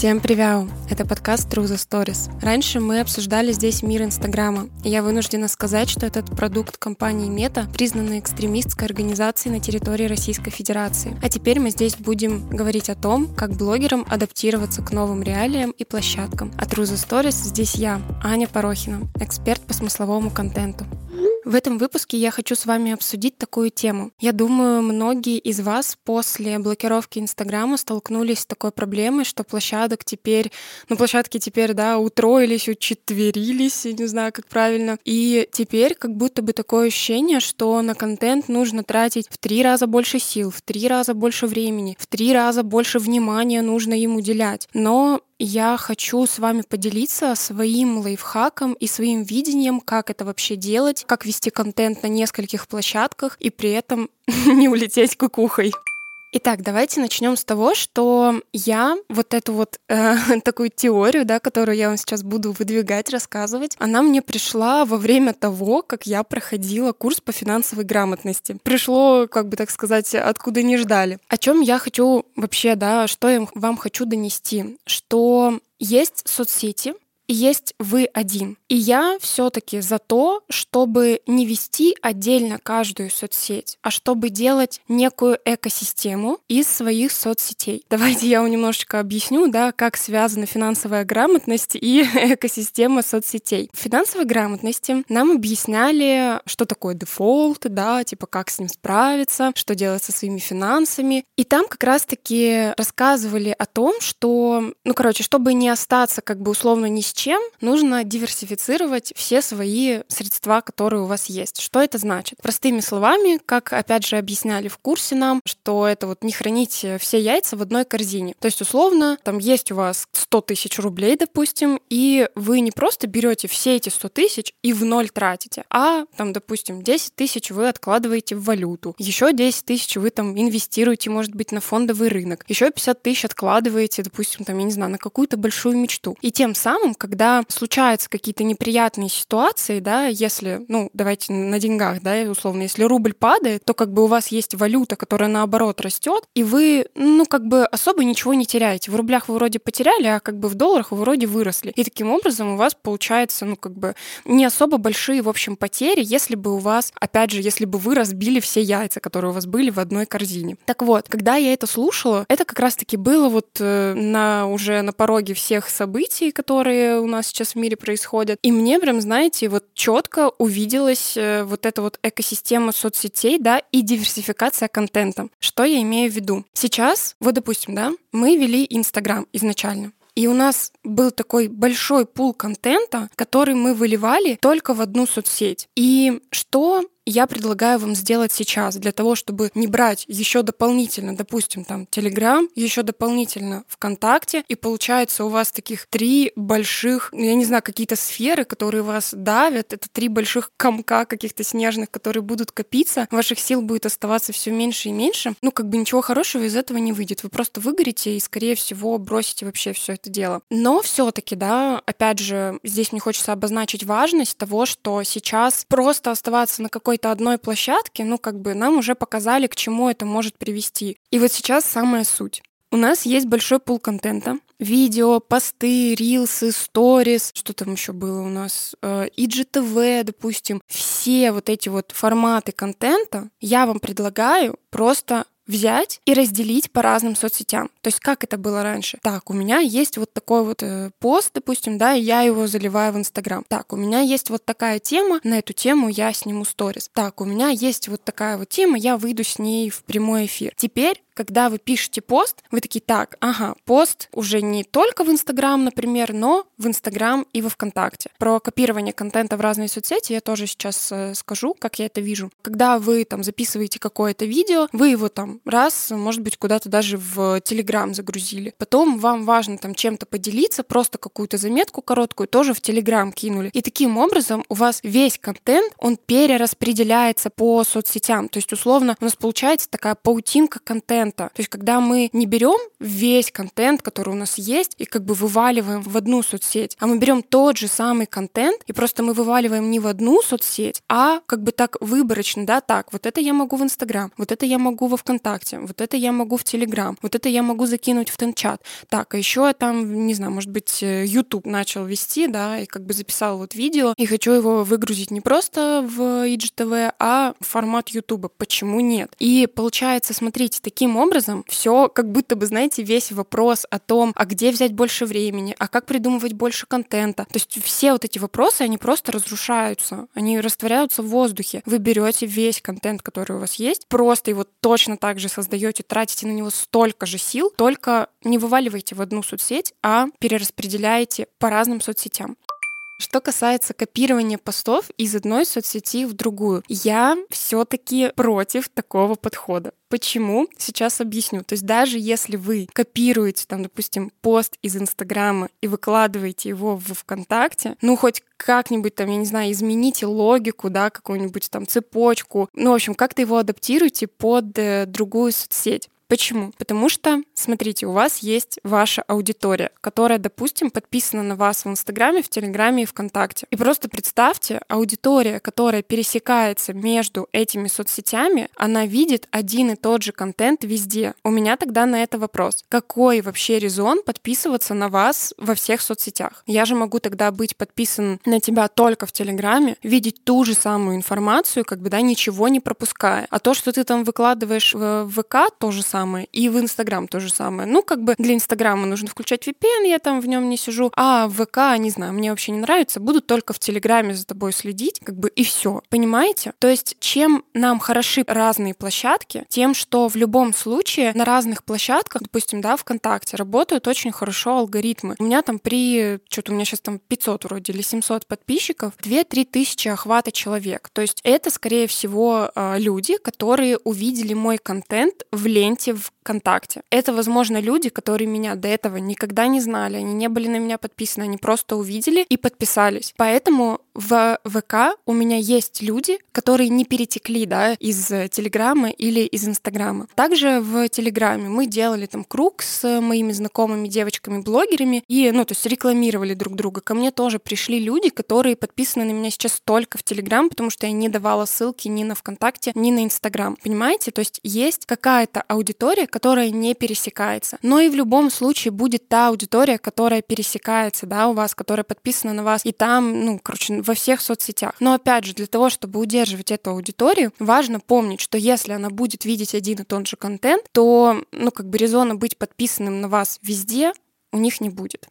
Всем привет! Это подкаст True the Stories. Раньше мы обсуждали здесь мир Инстаграма, и я вынуждена сказать, что этот продукт компании Мета признан экстремистской организацией на территории Российской Федерации. А теперь мы здесь будем говорить о том, как блогерам адаптироваться к новым реалиям и площадкам. А True the Stories здесь я, Аня Порохина, эксперт по смысловому контенту. В этом выпуске я хочу с вами обсудить такую тему. Я думаю, многие из вас после блокировки Инстаграма столкнулись с такой проблемой, что площадок теперь, ну, площадки теперь, да, утроились, учетверились, я не знаю, как правильно. И теперь как будто бы такое ощущение, что на контент нужно тратить в три раза больше сил, в три раза больше времени, в три раза больше внимания нужно им уделять. Но я хочу с вами поделиться своим лайфхаком и своим видением, как это вообще делать, как вести контент на нескольких площадках и при этом не улететь кукухой. Итак, давайте начнем с того, что я вот эту вот э, такую теорию, да, которую я вам сейчас буду выдвигать, рассказывать, она мне пришла во время того, как я проходила курс по финансовой грамотности. Пришло, как бы так сказать, откуда не ждали. О чем я хочу вообще, да, что я вам хочу донести, что есть соцсети, есть вы один. И я все-таки за то, чтобы не вести отдельно каждую соцсеть, а чтобы делать некую экосистему из своих соцсетей. Давайте я вам немножечко объясню, да, как связана финансовая грамотность и экосистема соцсетей. В финансовой грамотности нам объясняли, что такое дефолт, да, типа как с ним справиться, что делать со своими финансами. И там как раз-таки рассказывали о том, что, ну, короче, чтобы не остаться как бы условно ни с чем, нужно диверсифицировать все свои средства, которые у вас есть. Что это значит? Простыми словами, как опять же объясняли в курсе нам, что это вот не хранить все яйца в одной корзине. То есть условно, там есть у вас 100 тысяч рублей, допустим, и вы не просто берете все эти 100 тысяч и в ноль тратите, а там, допустим, 10 тысяч вы откладываете в валюту, еще 10 тысяч вы там инвестируете, может быть, на фондовый рынок, еще 50 тысяч откладываете, допустим, там, я не знаю, на какую-то большую мечту. И тем самым, как когда случаются какие-то неприятные ситуации, да, если, ну, давайте на деньгах, да, условно, если рубль падает, то как бы у вас есть валюта, которая наоборот растет, и вы, ну, как бы особо ничего не теряете. В рублях вы вроде потеряли, а как бы в долларах вы вроде выросли. И таким образом у вас получается, ну, как бы не особо большие, в общем, потери, если бы у вас, опять же, если бы вы разбили все яйца, которые у вас были в одной корзине. Так вот, когда я это слушала, это как раз-таки было вот э, на уже на пороге всех событий, которые у нас сейчас в мире происходят. И мне прям, знаете, вот четко увиделась э, вот эта вот экосистема соцсетей, да, и диверсификация контента. Что я имею в виду? Сейчас, вот допустим, да, мы вели Инстаграм изначально. И у нас был такой большой пул контента, который мы выливали только в одну соцсеть. И что я предлагаю вам сделать сейчас для того, чтобы не брать еще дополнительно, допустим, там Telegram, еще дополнительно ВКонтакте, и получается у вас таких три больших, ну, я не знаю, какие-то сферы, которые вас давят, это три больших комка каких-то снежных, которые будут копиться, ваших сил будет оставаться все меньше и меньше. Ну, как бы ничего хорошего из этого не выйдет. Вы просто выгорите и, скорее всего, бросите вообще все это дело. Но все-таки, да, опять же, здесь мне хочется обозначить важность того, что сейчас просто оставаться на какой-то какой-то одной площадке, ну, как бы нам уже показали, к чему это может привести. И вот сейчас самая суть. У нас есть большой пул контента. Видео, посты, рилсы, сторис, что там еще было у нас, э, допустим. Все вот эти вот форматы контента я вам предлагаю просто взять и разделить по разным соцсетям. То есть как это было раньше? Так, у меня есть вот такой вот э, пост, допустим, да, и я его заливаю в Инстаграм. Так, у меня есть вот такая тема, на эту тему я сниму сторис. Так, у меня есть вот такая вот тема, я выйду с ней в прямой эфир. Теперь когда вы пишете пост, вы такие, так, ага, пост уже не только в Инстаграм, например, но в Инстаграм и во ВКонтакте. Про копирование контента в разные соцсети я тоже сейчас э, скажу, как я это вижу. Когда вы там записываете какое-то видео, вы его там раз, может быть, куда-то даже в Телеграм загрузили. Потом вам важно там чем-то поделиться, просто какую-то заметку короткую тоже в Телеграм кинули. И таким образом у вас весь контент, он перераспределяется по соцсетям. То есть, условно, у нас получается такая паутинка контента, контента. То есть, когда мы не берем весь контент, который у нас есть, и как бы вываливаем в одну соцсеть, а мы берем тот же самый контент, и просто мы вываливаем не в одну соцсеть, а как бы так выборочно, да, так, вот это я могу в Инстаграм, вот это я могу во ВКонтакте, вот это я могу в Телеграм, вот это я могу закинуть в Тенчат. Так, а еще там, не знаю, может быть, YouTube начал вести, да, и как бы записал вот видео, и хочу его выгрузить не просто в IGTV, а в формат YouTube. Почему нет? И получается, смотрите, таким образом все как будто бы, знаете, весь вопрос о том, а где взять больше времени, а как придумывать больше контента. То есть все вот эти вопросы, они просто разрушаются, они растворяются в воздухе. Вы берете весь контент, который у вас есть, просто его точно так же создаете, тратите на него столько же сил, только не вываливайте в одну соцсеть, а перераспределяете по разным соцсетям. Что касается копирования постов из одной соцсети в другую, я все-таки против такого подхода. Почему? Сейчас объясню. То есть даже если вы копируете, там, допустим, пост из Инстаграма и выкладываете его в ВКонтакте, ну, хоть как-нибудь там, я не знаю, измените логику, да, какую-нибудь там цепочку, ну, в общем, как-то его адаптируйте под э, другую соцсеть. Почему? Потому что, смотрите, у вас есть ваша аудитория, которая, допустим, подписана на вас в Инстаграме, в Телеграме и ВКонтакте. И просто представьте, аудитория, которая пересекается между этими соцсетями, она видит один и тот же контент везде. У меня тогда на это вопрос. Какой вообще резон подписываться на вас во всех соцсетях? Я же могу тогда быть подписан на тебя только в Телеграме, видеть ту же самую информацию, как бы, да, ничего не пропуская. А то, что ты там выкладываешь в ВК, то же самое самое. И в Инстаграм то же самое. Ну, как бы для Инстаграма нужно включать VPN, я там в нем не сижу. А в ВК, не знаю, мне вообще не нравится. Буду только в Телеграме за тобой следить, как бы и все. Понимаете? То есть, чем нам хороши разные площадки, тем, что в любом случае на разных площадках, допустим, да, ВКонтакте, работают очень хорошо алгоритмы. У меня там при, что-то у меня сейчас там 500 вроде или 700 подписчиков, 2-3 тысячи охвата человек. То есть это, скорее всего, а, люди, которые увидели мой контент в ленте в ВКонтакте. Это, возможно, люди, которые меня до этого никогда не знали, они не были на меня подписаны, они просто увидели и подписались. Поэтому в ВК у меня есть люди, которые не перетекли, да, из Телеграма или из Инстаграма. Также в Телеграме мы делали там круг с моими знакомыми девочками-блогерами и, ну, то есть рекламировали друг друга. Ко мне тоже пришли люди, которые подписаны на меня сейчас только в Телеграм, потому что я не давала ссылки ни на ВКонтакте, ни на Инстаграм. Понимаете? То есть есть какая-то аудитория, которая не пересекается. Но и в любом случае будет та аудитория, которая пересекается, да, у вас, которая подписана на вас, и там, ну, короче, во всех соцсетях. Но опять же, для того, чтобы удерживать эту аудиторию, важно помнить, что если она будет видеть один и тот же контент, то, ну, как бы резона быть подписанным на вас везде у них не будет.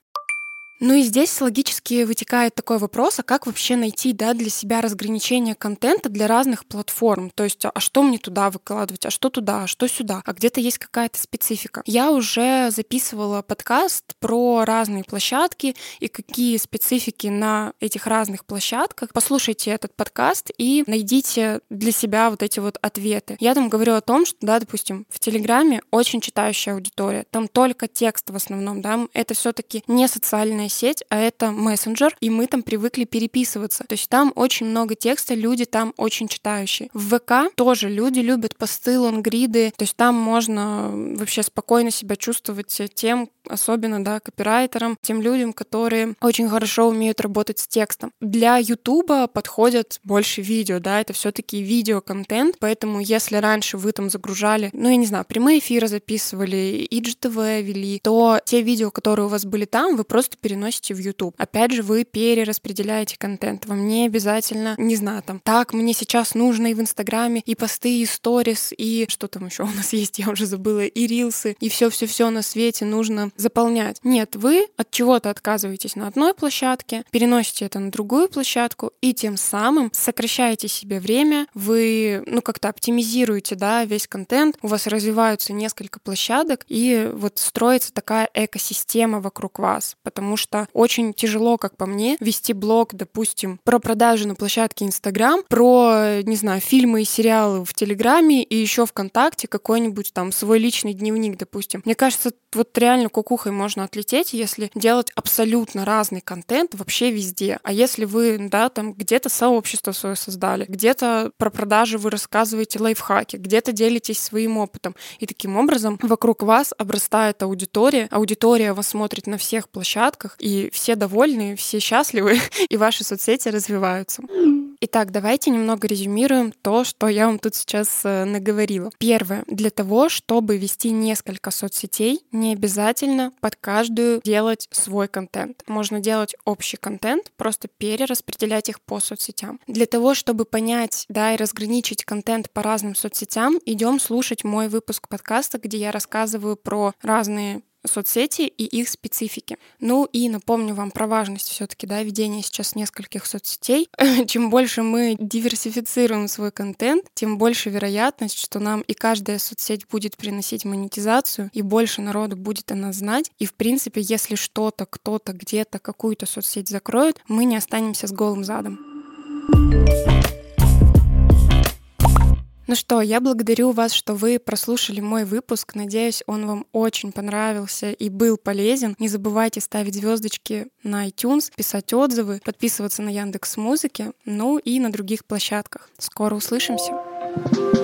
Ну и здесь логически вытекает такой вопрос, а как вообще найти да, для себя разграничение контента для разных платформ? То есть, а что мне туда выкладывать, а что туда, а что сюда? А где-то есть какая-то специфика. Я уже записывала подкаст про разные площадки и какие специфики на этих разных площадках. Послушайте этот подкаст и найдите для себя вот эти вот ответы. Я там говорю о том, что, да, допустим, в Телеграме очень читающая аудитория, там только текст в основном, да, это все таки не социальная социальная сеть, а это мессенджер, и мы там привыкли переписываться. То есть там очень много текста, люди там очень читающие. В ВК тоже люди любят посты, лонгриды, то есть там можно вообще спокойно себя чувствовать тем, особенно, да, копирайтерам, тем людям, которые очень хорошо умеют работать с текстом. Для Ютуба подходят больше видео, да, это все таки видеоконтент, поэтому если раньше вы там загружали, ну, я не знаю, прямые эфиры записывали, IGTV вели, то те видео, которые у вас были там, вы просто переносите в YouTube. Опять же, вы перераспределяете контент. Вам не обязательно, не знаю, там, так, мне сейчас нужно и в Инстаграме, и посты, и сторис, и что там еще у нас есть, я уже забыла, и рилсы, и все-все-все на свете нужно заполнять. Нет, вы от чего-то отказываетесь на одной площадке, переносите это на другую площадку, и тем самым сокращаете себе время, вы, ну, как-то оптимизируете, да, весь контент, у вас развиваются несколько площадок, и вот строится такая экосистема вокруг вас, потому что что очень тяжело, как по мне, вести блог, допустим, про продажи на площадке Инстаграм, про, не знаю, фильмы и сериалы в Телеграме и еще ВКонтакте какой-нибудь там свой личный дневник, допустим. Мне кажется, вот реально кукухой можно отлететь, если делать абсолютно разный контент вообще везде. А если вы, да, там где-то сообщество свое создали, где-то про продажи вы рассказываете лайфхаки, где-то делитесь своим опытом. И таким образом вокруг вас обрастает аудитория, аудитория вас смотрит на всех площадках, и все довольны, все счастливы, и ваши соцсети развиваются. Итак, давайте немного резюмируем то, что я вам тут сейчас э, наговорила. Первое. Для того, чтобы вести несколько соцсетей, не обязательно под каждую делать свой контент. Можно делать общий контент, просто перераспределять их по соцсетям. Для того, чтобы понять, да, и разграничить контент по разным соцсетям, идем слушать мой выпуск подкаста, где я рассказываю про разные соцсети и их специфики. Ну и напомню вам про важность все-таки да, ведения сейчас нескольких соцсетей. Чем больше мы диверсифицируем свой контент, тем больше вероятность, что нам и каждая соцсеть будет приносить монетизацию, и больше народу будет о нас знать. И в принципе, если что-то, кто-то, где-то какую-то соцсеть закроет, мы не останемся с голым задом. Ну что, я благодарю вас, что вы прослушали мой выпуск. Надеюсь, он вам очень понравился и был полезен. Не забывайте ставить звездочки на iTunes, писать отзывы, подписываться на Яндекс Музыки, ну и на других площадках. Скоро услышимся. thank you